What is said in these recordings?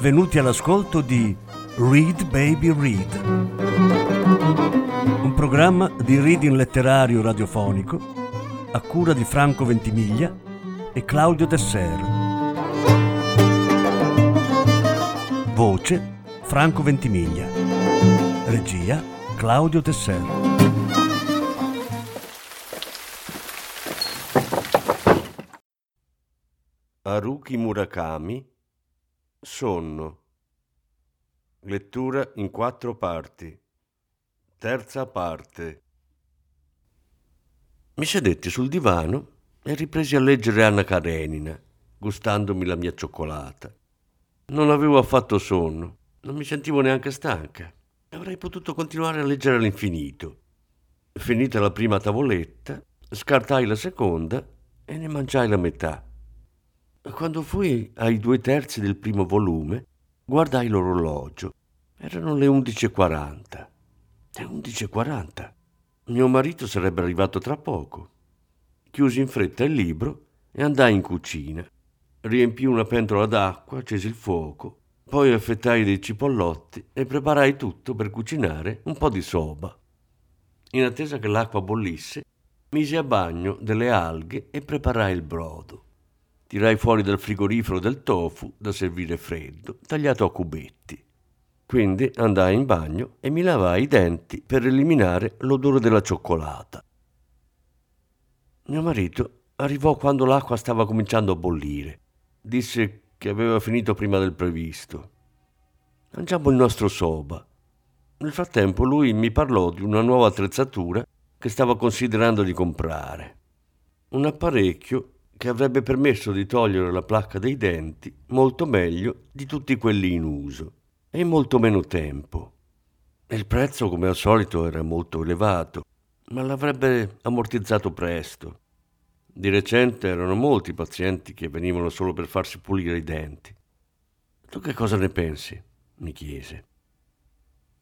Benvenuti all'ascolto di Read Baby Read, un programma di reading letterario radiofonico a cura di Franco Ventimiglia e Claudio Desser. Voce Franco Ventimiglia. Regia Claudio Desser. Haruki Murakami Sonno Lettura in quattro parti Terza parte Mi sedetti sul divano e ripresi a leggere Anna Karenina, gustandomi la mia cioccolata. Non avevo affatto sonno, non mi sentivo neanche stanca. Avrei potuto continuare a leggere all'infinito. Finita la prima tavoletta, scartai la seconda e ne mangiai la metà. Quando fui ai due terzi del primo volume, guardai l'orologio. Erano le 11.40. Le 11.40. Mio marito sarebbe arrivato tra poco. Chiusi in fretta il libro e andai in cucina. Riempii una pentola d'acqua, accesi il fuoco, poi affettai dei cipollotti e preparai tutto per cucinare un po' di soba. In attesa che l'acqua bollisse, misi a bagno delle alghe e preparai il brodo. Tirai fuori dal frigorifero del tofu da servire freddo, tagliato a cubetti. Quindi andai in bagno e mi lavai i denti per eliminare l'odore della cioccolata. Mio marito arrivò quando l'acqua stava cominciando a bollire. Disse che aveva finito prima del previsto. Mangiamo il nostro soba. Nel frattempo lui mi parlò di una nuova attrezzatura che stava considerando di comprare. Un apparecchio che avrebbe permesso di togliere la placca dei denti molto meglio di tutti quelli in uso e in molto meno tempo. Il prezzo, come al solito, era molto elevato, ma l'avrebbe ammortizzato presto. Di recente erano molti pazienti che venivano solo per farsi pulire i denti. Tu che cosa ne pensi? mi chiese.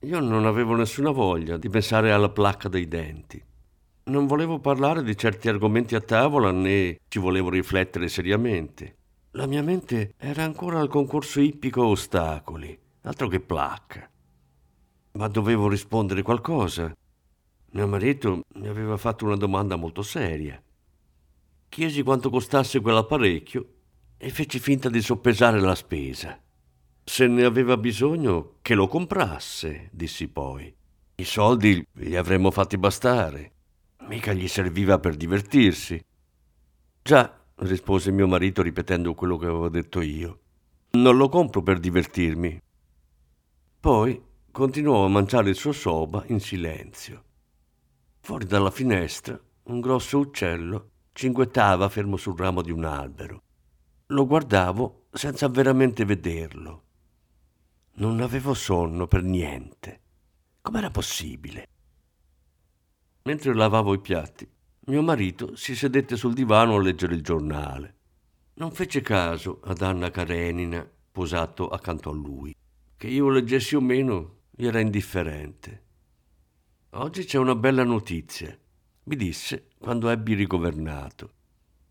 Io non avevo nessuna voglia di pensare alla placca dei denti. Non volevo parlare di certi argomenti a tavola né ci volevo riflettere seriamente. La mia mente era ancora al concorso ippico ostacoli, altro che placca. Ma dovevo rispondere qualcosa. Mio marito mi aveva fatto una domanda molto seria. Chiesi quanto costasse quell'apparecchio e feci finta di soppesare la spesa. Se ne aveva bisogno, che lo comprasse, dissi poi. I soldi gli avremmo fatti bastare. Mica gli serviva per divertirsi. Già, rispose mio marito ripetendo quello che avevo detto io. Non lo compro per divertirmi. Poi continuò a mangiare il suo soba in silenzio. Fuori dalla finestra un grosso uccello cinguettava fermo sul ramo di un albero. Lo guardavo senza veramente vederlo. Non avevo sonno per niente. Com'era possibile? Mentre lavavo i piatti, mio marito si sedette sul divano a leggere il giornale. Non fece caso ad Anna Karenina, posato accanto a lui. Che io leggessi o meno, gli era indifferente. Oggi c'è una bella notizia, mi disse quando ebbi rigovernato.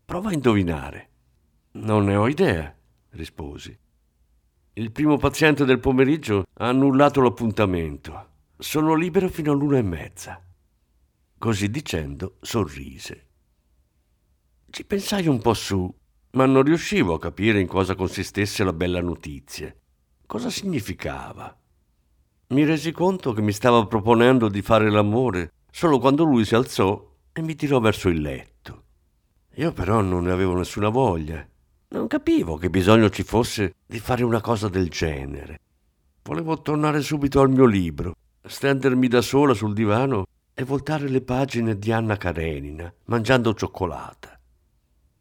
Prova a indovinare. Non ne ho idea, risposi. Il primo paziente del pomeriggio ha annullato l'appuntamento. Sono libero fino all'una e mezza. Così dicendo, sorrise. Ci pensai un po' su, ma non riuscivo a capire in cosa consistesse la bella notizia. Cosa significava? Mi resi conto che mi stava proponendo di fare l'amore solo quando lui si alzò e mi tirò verso il letto. Io però non ne avevo nessuna voglia. Non capivo che bisogno ci fosse di fare una cosa del genere. Volevo tornare subito al mio libro, stendermi da sola sul divano e voltare le pagine di Anna Karenina, mangiando cioccolata.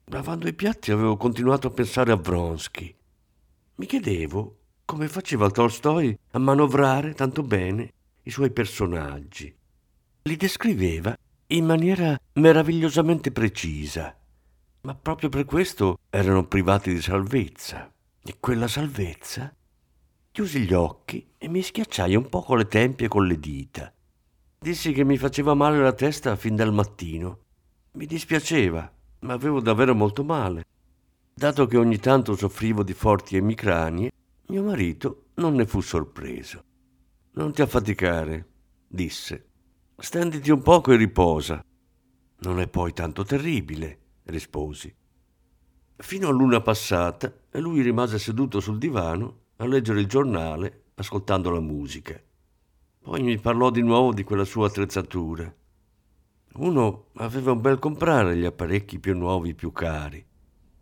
Lavando i piatti avevo continuato a pensare a Vronsky. Mi chiedevo come faceva Tolstoi a manovrare tanto bene i suoi personaggi. Li descriveva in maniera meravigliosamente precisa, ma proprio per questo erano privati di salvezza. E quella salvezza? Chiusi gli occhi e mi schiacciai un po' con le tempie e con le dita. Dissi che mi faceva male la testa fin dal mattino. Mi dispiaceva, ma avevo davvero molto male. Dato che ogni tanto soffrivo di forti emicranie, Mio marito non ne fu sorpreso. Non ti affaticare, disse. Stenditi un poco e riposa. Non è poi tanto terribile, risposi. Fino a luna passata lui rimase seduto sul divano a leggere il giornale, ascoltando la musica. Poi mi parlò di nuovo di quella sua attrezzatura. Uno aveva un bel comprare gli apparecchi più nuovi, più cari.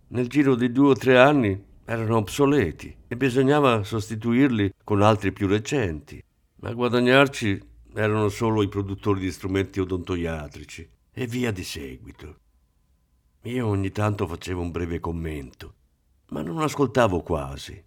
Nel giro di due o tre anni erano obsoleti e bisognava sostituirli con altri più recenti. Ma a guadagnarci erano solo i produttori di strumenti odontoiatrici e via di seguito. Io ogni tanto facevo un breve commento, ma non ascoltavo quasi.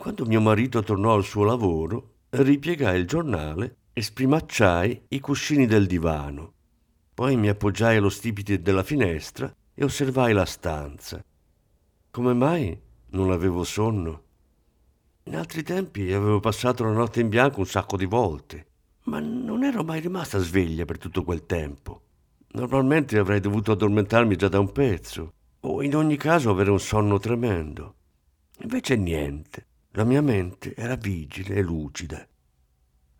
Quando mio marito tornò al suo lavoro, ripiegai il giornale e sprimacciai i cuscini del divano. Poi mi appoggiai allo stipite della finestra e osservai la stanza. Come mai non avevo sonno? In altri tempi avevo passato la notte in bianco un sacco di volte, ma non ero mai rimasta sveglia per tutto quel tempo. Normalmente avrei dovuto addormentarmi già da un pezzo, o in ogni caso avere un sonno tremendo. Invece niente. La mia mente era vigile e lucida.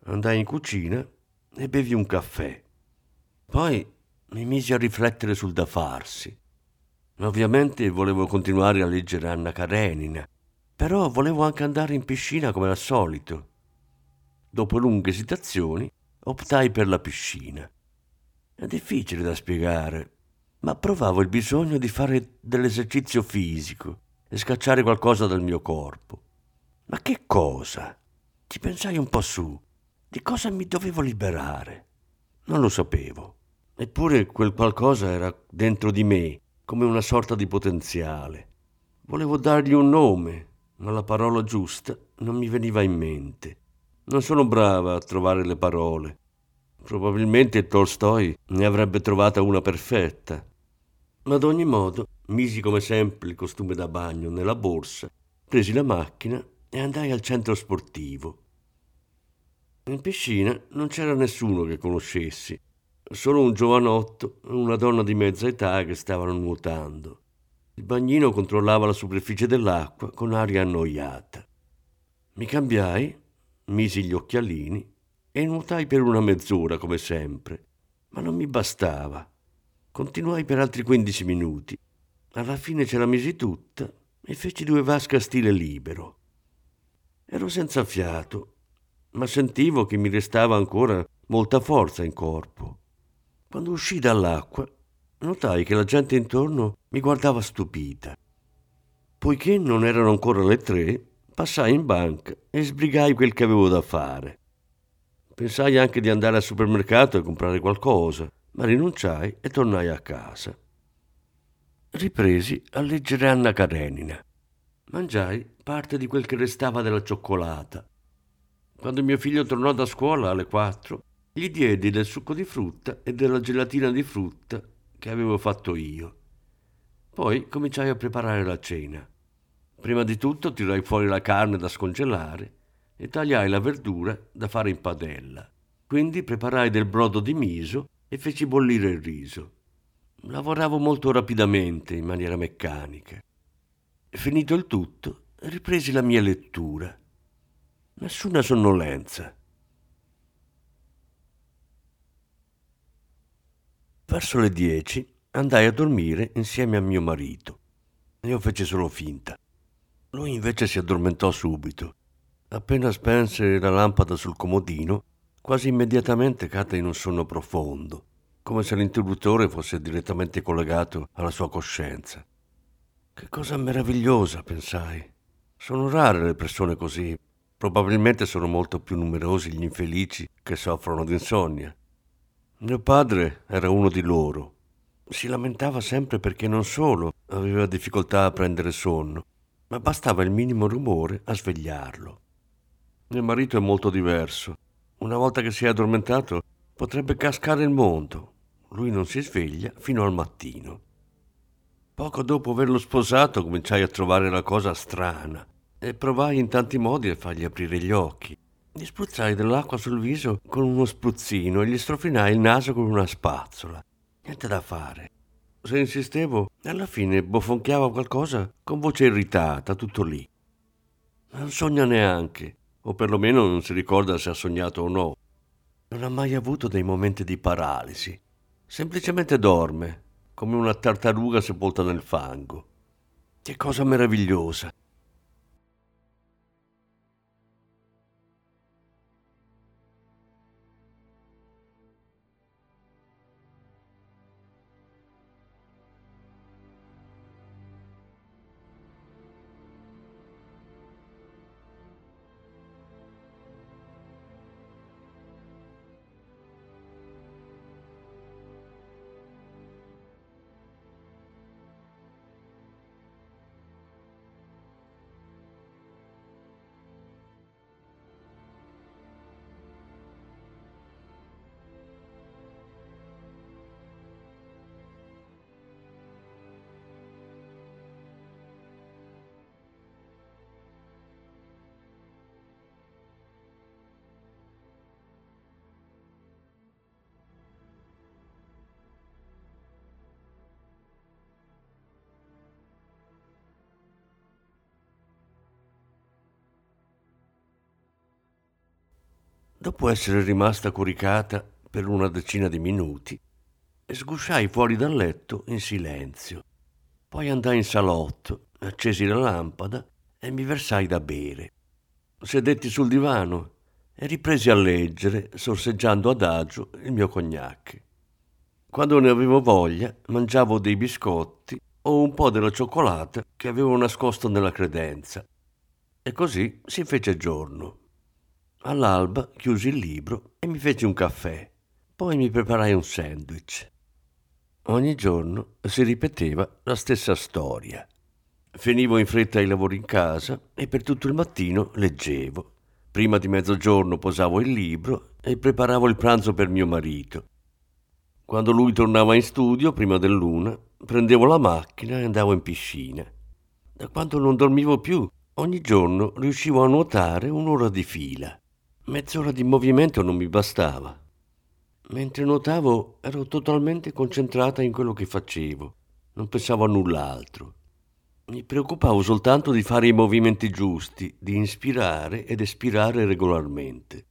Andai in cucina e bevi un caffè. Poi mi misi a riflettere sul da farsi. Ovviamente volevo continuare a leggere Anna Karenina, però volevo anche andare in piscina come al solito. Dopo lunghe esitazioni optai per la piscina. È difficile da spiegare, ma provavo il bisogno di fare dell'esercizio fisico e scacciare qualcosa dal mio corpo. Ma che cosa? Ci pensai un po' su. Di cosa mi dovevo liberare? Non lo sapevo. Eppure quel qualcosa era dentro di me, come una sorta di potenziale. Volevo dargli un nome, ma la parola giusta non mi veniva in mente. Non sono brava a trovare le parole. Probabilmente Tolstoi ne avrebbe trovata una perfetta. Ma ad ogni modo misi come sempre il costume da bagno nella borsa, presi la macchina e andai al centro sportivo. In piscina non c'era nessuno che conoscessi, solo un giovanotto e una donna di mezza età che stavano nuotando. Il bagnino controllava la superficie dell'acqua con aria annoiata. Mi cambiai, misi gli occhialini e nuotai per una mezz'ora come sempre, ma non mi bastava. Continuai per altri quindici minuti. Alla fine ce la misi tutta e feci due vasche a stile libero. Ero senza fiato, ma sentivo che mi restava ancora molta forza in corpo. Quando uscii dall'acqua, notai che la gente intorno mi guardava stupita. Poiché non erano ancora le tre, passai in banca e sbrigai quel che avevo da fare. Pensai anche di andare al supermercato e comprare qualcosa, ma rinunciai e tornai a casa. Ripresi a leggere Anna Karenina. Mangiai parte di quel che restava della cioccolata. Quando mio figlio tornò da scuola alle quattro, gli diedi del succo di frutta e della gelatina di frutta che avevo fatto io. Poi cominciai a preparare la cena. Prima di tutto tirai fuori la carne da scongelare e tagliai la verdura da fare in padella. Quindi preparai del brodo di miso e feci bollire il riso. Lavoravo molto rapidamente, in maniera meccanica. Finito il tutto, ripresi la mia lettura. Nessuna sonnolenza. Verso le dieci andai a dormire insieme a mio marito. Io feci solo finta. Lui invece si addormentò subito. Appena spense la lampada sul comodino, quasi immediatamente cadde in un sonno profondo, come se l'interruttore fosse direttamente collegato alla sua coscienza. Che cosa meravigliosa, pensai. Sono rare le persone così. Probabilmente sono molto più numerosi gli infelici che soffrono di insonnia. Mio padre era uno di loro si lamentava sempre perché non solo aveva difficoltà a prendere sonno, ma bastava il minimo rumore a svegliarlo. Mio marito è molto diverso. Una volta che si è addormentato potrebbe cascare il mondo. Lui non si sveglia fino al mattino. Poco dopo averlo sposato cominciai a trovare la cosa strana e provai in tanti modi a fargli aprire gli occhi. Gli spruzzai dell'acqua sul viso con uno spruzzino e gli strofinai il naso con una spazzola. Niente da fare. Se insistevo, alla fine bofonchiava qualcosa con voce irritata, tutto lì. Non sogna neanche, o perlomeno non si ricorda se ha sognato o no. Non ha mai avuto dei momenti di paralisi. Semplicemente dorme, come una tartaruga sepolta nel fango. Che cosa meravigliosa. Dopo essere rimasta coricata per una decina di minuti, sgusciai fuori dal letto in silenzio. Poi andai in salotto, accesi la lampada e mi versai da bere. Sedetti sul divano e ripresi a leggere, sorseggiando adagio il mio cognac. Quando ne avevo voglia, mangiavo dei biscotti o un po' della cioccolata che avevo nascosto nella credenza. E così si fece giorno. All'alba chiusi il libro e mi feci un caffè. Poi mi preparai un sandwich. Ogni giorno si ripeteva la stessa storia. Finivo in fretta i lavori in casa e per tutto il mattino leggevo. Prima di mezzogiorno posavo il libro e preparavo il pranzo per mio marito. Quando lui tornava in studio, prima dell'una, prendevo la macchina e andavo in piscina. Da quando non dormivo più, ogni giorno riuscivo a nuotare un'ora di fila. Mezz'ora di movimento non mi bastava. Mentre nuotavo ero totalmente concentrata in quello che facevo, non pensavo a null'altro. Mi preoccupavo soltanto di fare i movimenti giusti, di inspirare ed espirare regolarmente.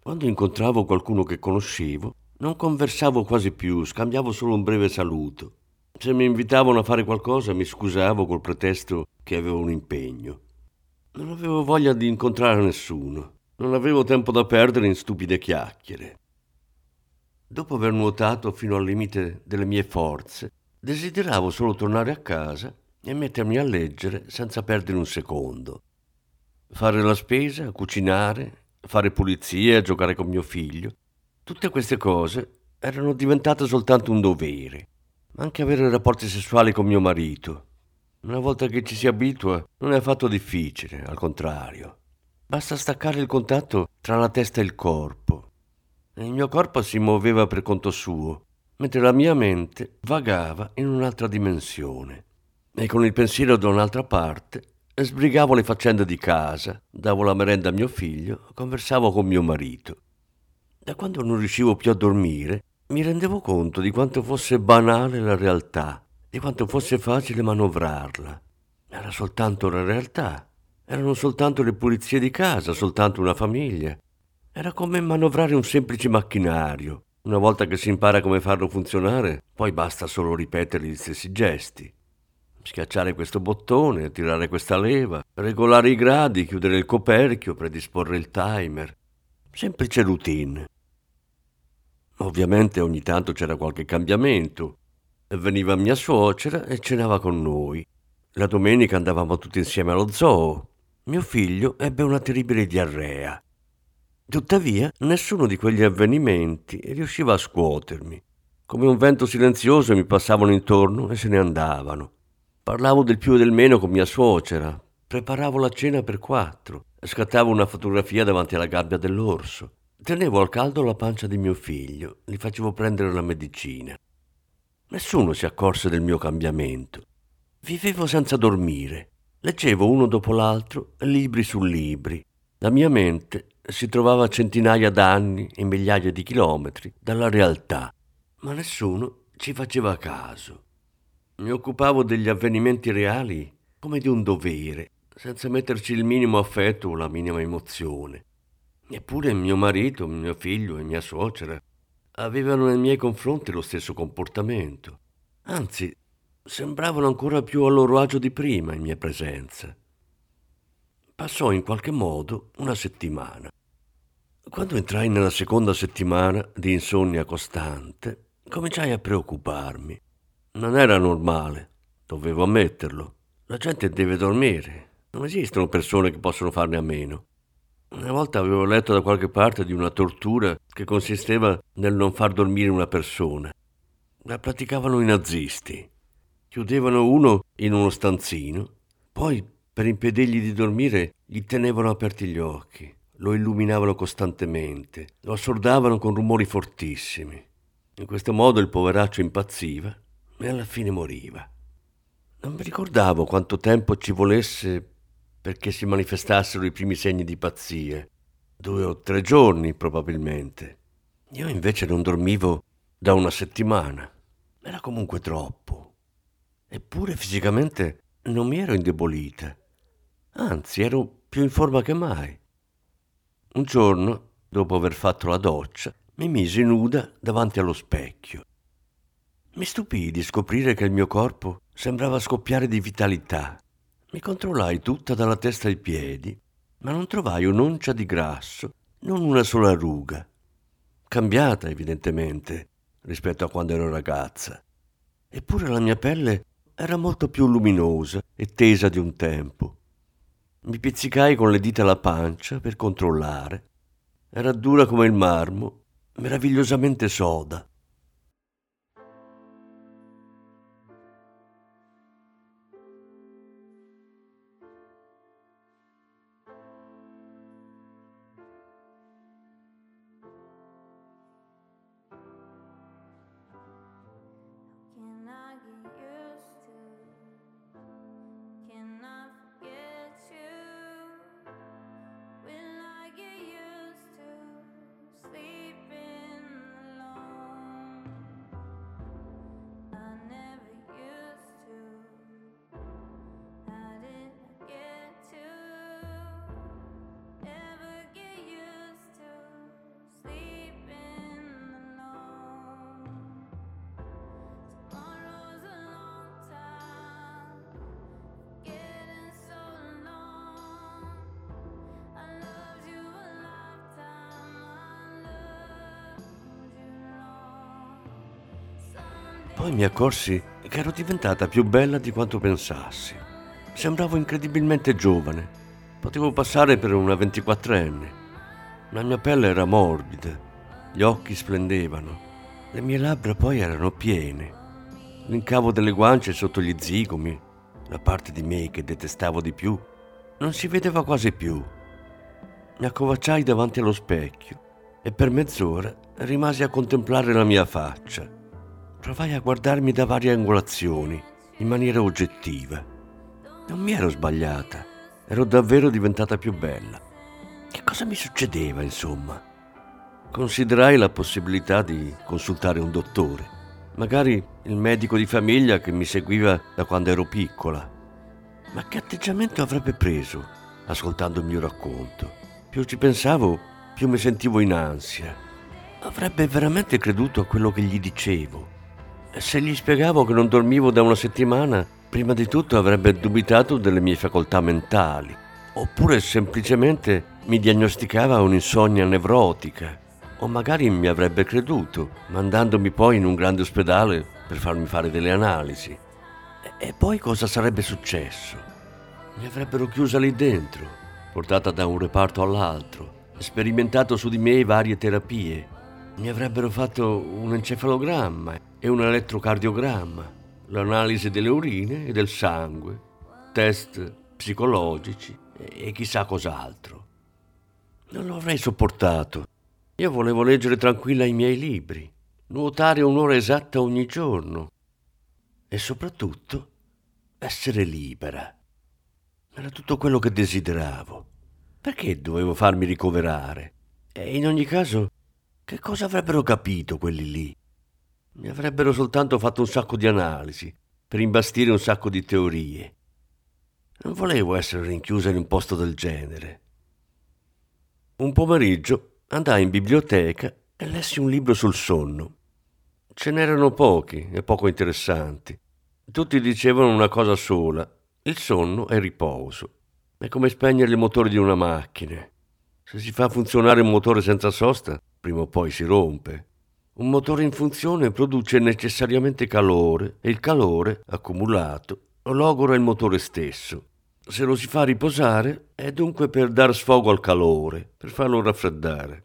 Quando incontravo qualcuno che conoscevo, non conversavo quasi più, scambiavo solo un breve saluto. Se mi invitavano a fare qualcosa mi scusavo col pretesto che avevo un impegno. Non avevo voglia di incontrare nessuno. Non avevo tempo da perdere in stupide chiacchiere. Dopo aver nuotato fino al limite delle mie forze, desideravo solo tornare a casa e mettermi a leggere senza perdere un secondo. Fare la spesa, cucinare, fare pulizie, giocare con mio figlio, tutte queste cose erano diventate soltanto un dovere. Anche avere rapporti sessuali con mio marito. Una volta che ci si abitua non è affatto difficile, al contrario. Basta staccare il contatto tra la testa e il corpo. Il mio corpo si muoveva per conto suo, mentre la mia mente vagava in un'altra dimensione. E con il pensiero da un'altra parte sbrigavo le faccende di casa, davo la merenda a mio figlio, conversavo con mio marito. Da quando non riuscivo più a dormire, mi rendevo conto di quanto fosse banale la realtà, di quanto fosse facile manovrarla. Era soltanto la realtà, erano soltanto le pulizie di casa, soltanto una famiglia. Era come manovrare un semplice macchinario. Una volta che si impara come farlo funzionare, poi basta solo ripetere gli stessi gesti. Schiacciare questo bottone, tirare questa leva, regolare i gradi, chiudere il coperchio, predisporre il timer. Semplice routine. Ovviamente ogni tanto c'era qualche cambiamento. Veniva mia suocera e cenava con noi. La domenica andavamo tutti insieme allo zoo. Mio figlio ebbe una terribile diarrea. Tuttavia, nessuno di quegli avvenimenti riusciva a scuotermi. Come un vento silenzioso mi passavano intorno e se ne andavano. Parlavo del più e del meno con mia suocera. Preparavo la cena per quattro. Scattavo una fotografia davanti alla gabbia dell'orso. Tenevo al caldo la pancia di mio figlio, gli facevo prendere la medicina. Nessuno si accorse del mio cambiamento. Vivevo senza dormire. Leggevo uno dopo l'altro libri su libri. La mia mente si trovava a centinaia d'anni e migliaia di chilometri dalla realtà, ma nessuno ci faceva caso. Mi occupavo degli avvenimenti reali come di un dovere, senza metterci il minimo affetto o la minima emozione. Eppure mio marito, mio figlio e mia suocera avevano nei miei confronti lo stesso comportamento. Anzi, sembravano ancora più a loro agio di prima in mia presenza. Passò in qualche modo una settimana. Quando entrai nella seconda settimana di insonnia costante, cominciai a preoccuparmi. Non era normale, dovevo ammetterlo. La gente deve dormire. Non esistono persone che possono farne a meno. Una volta avevo letto da qualche parte di una tortura che consisteva nel non far dormire una persona. La praticavano i nazisti. Chiudevano uno in uno stanzino, poi per impedirgli di dormire gli tenevano aperti gli occhi, lo illuminavano costantemente, lo assordavano con rumori fortissimi. In questo modo il poveraccio impazziva e alla fine moriva. Non mi ricordavo quanto tempo ci volesse perché si manifestassero i primi segni di pazzia. Due o tre giorni probabilmente. Io invece non dormivo da una settimana. Era comunque troppo. Eppure fisicamente non mi ero indebolita. Anzi, ero più in forma che mai. Un giorno, dopo aver fatto la doccia, mi misi nuda davanti allo specchio. Mi stupii di scoprire che il mio corpo sembrava scoppiare di vitalità mi controllai tutta dalla testa ai piedi, ma non trovai un'oncia di grasso, non una sola ruga. Cambiata, evidentemente, rispetto a quando ero ragazza. Eppure la mia pelle era molto più luminosa e tesa di un tempo. Mi pizzicai con le dita la pancia per controllare. Era dura come il marmo, meravigliosamente soda. Poi mi accorsi che ero diventata più bella di quanto pensassi. Sembravo incredibilmente giovane. Potevo passare per una 24enne. La mia pelle era morbida, gli occhi splendevano, le mie labbra poi erano piene. L'incavo delle guance sotto gli zigomi, la parte di me che detestavo di più, non si vedeva quasi più. Mi accovacciai davanti allo specchio e per mezz'ora rimasi a contemplare la mia faccia provai a guardarmi da varie angolazioni, in maniera oggettiva. Non mi ero sbagliata, ero davvero diventata più bella. Che cosa mi succedeva, insomma? considerai la possibilità di consultare un dottore, magari il medico di famiglia che mi seguiva da quando ero piccola. Ma che atteggiamento avrebbe preso ascoltando il mio racconto? Più ci pensavo, più mi sentivo in ansia. Avrebbe veramente creduto a quello che gli dicevo. Se gli spiegavo che non dormivo da una settimana, prima di tutto avrebbe dubitato delle mie facoltà mentali, oppure semplicemente mi diagnosticava un'insonnia nevrotica, o magari mi avrebbe creduto, mandandomi poi in un grande ospedale per farmi fare delle analisi. E poi cosa sarebbe successo? Mi avrebbero chiusa lì dentro, portata da un reparto all'altro, sperimentato su di me varie terapie. Mi avrebbero fatto un encefalogramma e un elettrocardiogramma l'analisi delle urine e del sangue, test psicologici e chissà cos'altro. Non lo avrei sopportato. Io volevo leggere tranquilla i miei libri, nuotare un'ora esatta ogni giorno e soprattutto essere libera. Era tutto quello che desideravo. Perché dovevo farmi ricoverare? E in ogni caso, che cosa avrebbero capito quelli lì? Mi avrebbero soltanto fatto un sacco di analisi per imbastire un sacco di teorie. Non volevo essere rinchiusa in un posto del genere. Un pomeriggio andai in biblioteca e lessi un libro sul sonno. Ce n'erano pochi e poco interessanti. Tutti dicevano una cosa sola: il sonno è riposo. È come spegnere il motore di una macchina. Se si fa funzionare un motore senza sosta, prima o poi si rompe. Un motore in funzione produce necessariamente calore e il calore, accumulato, logora il motore stesso. Se lo si fa riposare è dunque per dar sfogo al calore, per farlo raffreddare.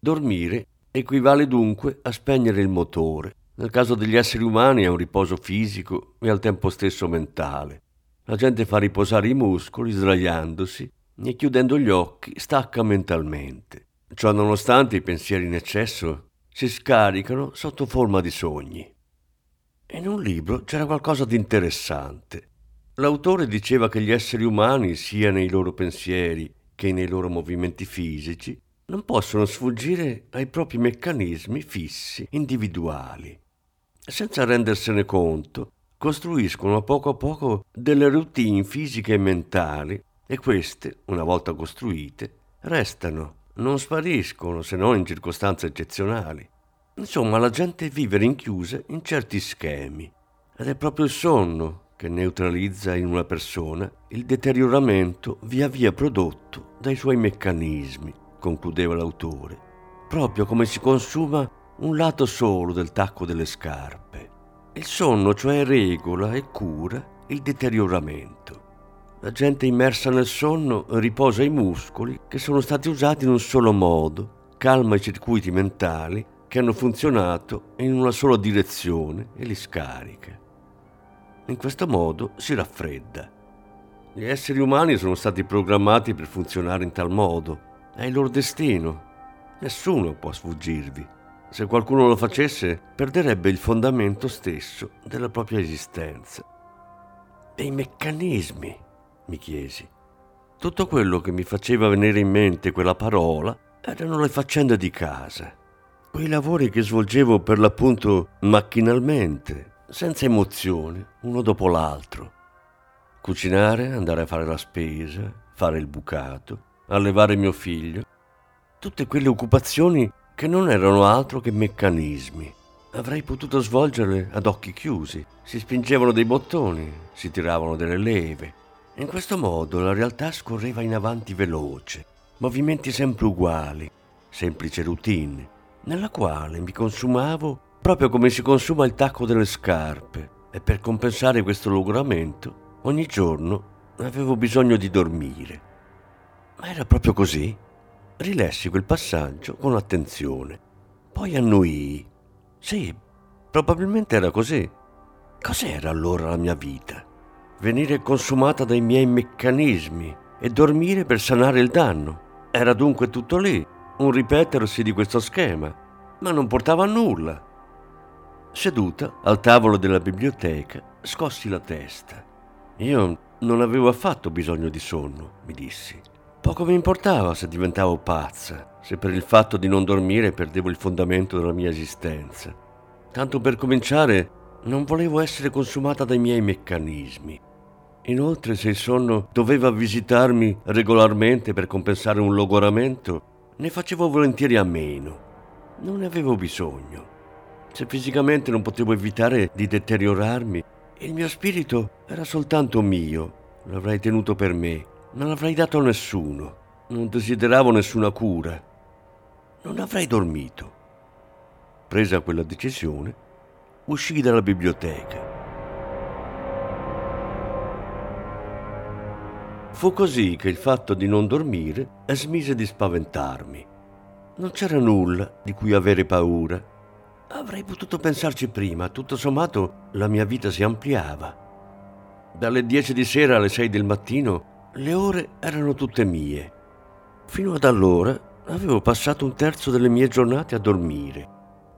Dormire equivale dunque a spegnere il motore. Nel caso degli esseri umani è un riposo fisico e al tempo stesso mentale. La gente fa riposare i muscoli sdraiandosi e chiudendo gli occhi stacca mentalmente. Ciò nonostante i pensieri in eccesso si scaricano sotto forma di sogni. In un libro c'era qualcosa di interessante. L'autore diceva che gli esseri umani, sia nei loro pensieri che nei loro movimenti fisici, non possono sfuggire ai propri meccanismi fissi, individuali. Senza rendersene conto, costruiscono a poco a poco delle routine fisiche e mentali e queste, una volta costruite, restano non spariscono se non in circostanze eccezionali. Insomma, la gente vive rinchiusa in certi schemi ed è proprio il sonno che neutralizza in una persona il deterioramento via via prodotto dai suoi meccanismi, concludeva l'autore, proprio come si consuma un lato solo del tacco delle scarpe. Il sonno cioè regola e cura il deterioramento. La gente immersa nel sonno riposa i muscoli che sono stati usati in un solo modo, calma i circuiti mentali che hanno funzionato in una sola direzione e li scarica. In questo modo si raffredda. Gli esseri umani sono stati programmati per funzionare in tal modo. È il loro destino. Nessuno può sfuggirvi. Se qualcuno lo facesse, perderebbe il fondamento stesso della propria esistenza. E i meccanismi mi chiesi. Tutto quello che mi faceva venire in mente quella parola erano le faccende di casa, quei lavori che svolgevo per l'appunto macchinalmente, senza emozione, uno dopo l'altro. Cucinare, andare a fare la spesa, fare il bucato, allevare mio figlio, tutte quelle occupazioni che non erano altro che meccanismi. Avrei potuto svolgerle ad occhi chiusi. Si spingevano dei bottoni, si tiravano delle leve, in questo modo la realtà scorreva in avanti veloce, movimenti sempre uguali, semplice routine, nella quale mi consumavo proprio come si consuma il tacco delle scarpe e per compensare questo logoramento ogni giorno avevo bisogno di dormire. Ma era proprio così. Rilessi quel passaggio con attenzione. Poi annuii. Sì, probabilmente era così. Cos'era allora la mia vita? Venire consumata dai miei meccanismi e dormire per sanare il danno. Era dunque tutto lì, un ripetersi di questo schema, ma non portava a nulla. Seduta al tavolo della biblioteca, scossi la testa. Io non avevo affatto bisogno di sonno, mi dissi. Poco mi importava se diventavo pazza, se per il fatto di non dormire perdevo il fondamento della mia esistenza. Tanto per cominciare, non volevo essere consumata dai miei meccanismi. Inoltre, se il sonno doveva visitarmi regolarmente per compensare un logoramento, ne facevo volentieri a meno. Non ne avevo bisogno. Se fisicamente non potevo evitare di deteriorarmi, il mio spirito era soltanto mio, l'avrei tenuto per me, non l'avrei dato a nessuno, non desideravo nessuna cura, non avrei dormito. Presa quella decisione, uscii dalla biblioteca. Fu così che il fatto di non dormire smise di spaventarmi. Non c'era nulla di cui avere paura. Avrei potuto pensarci prima, tutto sommato la mia vita si ampliava. Dalle 10 di sera alle 6 del mattino le ore erano tutte mie. Fino ad allora avevo passato un terzo delle mie giornate a dormire.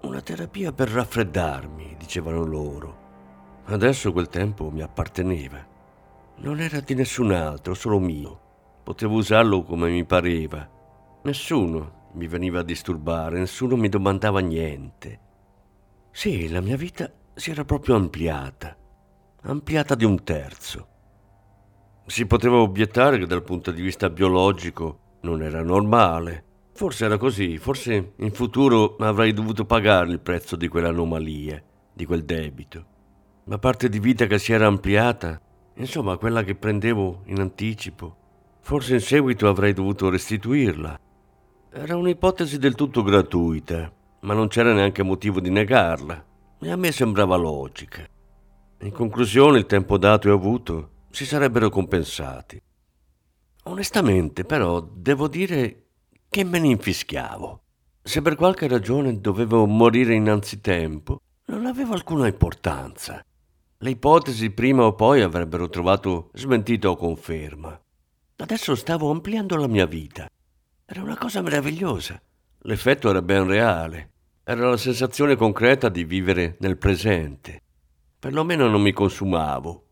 Una terapia per raffreddarmi, dicevano loro. Adesso quel tempo mi apparteneva. Non era di nessun altro, solo mio. Potevo usarlo come mi pareva. Nessuno mi veniva a disturbare, nessuno mi domandava niente. Sì, la mia vita si era proprio ampliata, ampliata di un terzo. Si poteva obiettare che dal punto di vista biologico non era normale. Forse era così, forse in futuro avrei dovuto pagare il prezzo di quell'anomalia, di quel debito. La parte di vita che si era ampliata Insomma, quella che prendevo in anticipo. Forse in seguito avrei dovuto restituirla. Era un'ipotesi del tutto gratuita, ma non c'era neanche motivo di negarla. E a me sembrava logica. In conclusione, il tempo dato e avuto si sarebbero compensati. Onestamente, però, devo dire che me ne infischiavo. Se per qualche ragione dovevo morire innanzitempo, non aveva alcuna importanza. Le ipotesi prima o poi avrebbero trovato smentita o conferma. Adesso stavo ampliando la mia vita. Era una cosa meravigliosa. L'effetto era ben reale. Era la sensazione concreta di vivere nel presente. Perlomeno non mi consumavo.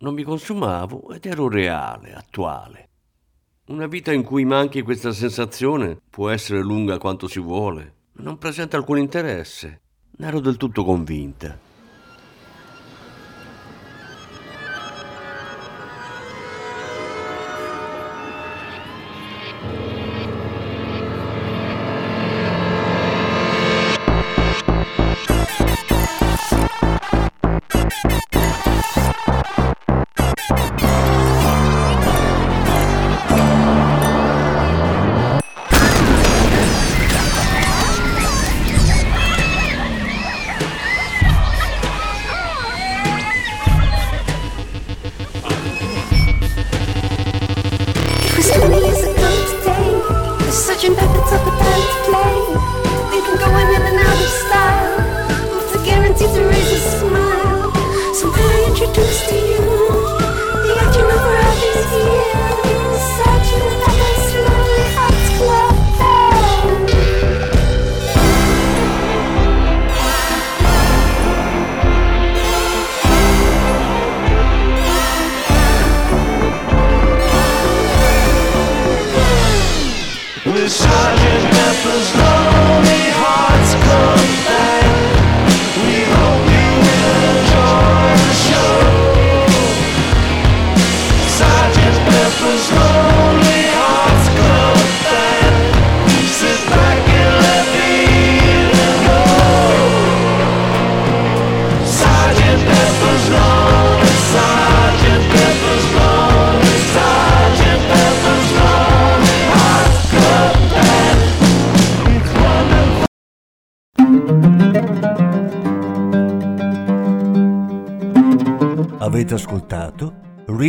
Non mi consumavo ed ero reale, attuale. Una vita in cui manchi questa sensazione può essere lunga quanto si vuole, non presenta alcun interesse. Ne ero del tutto convinta.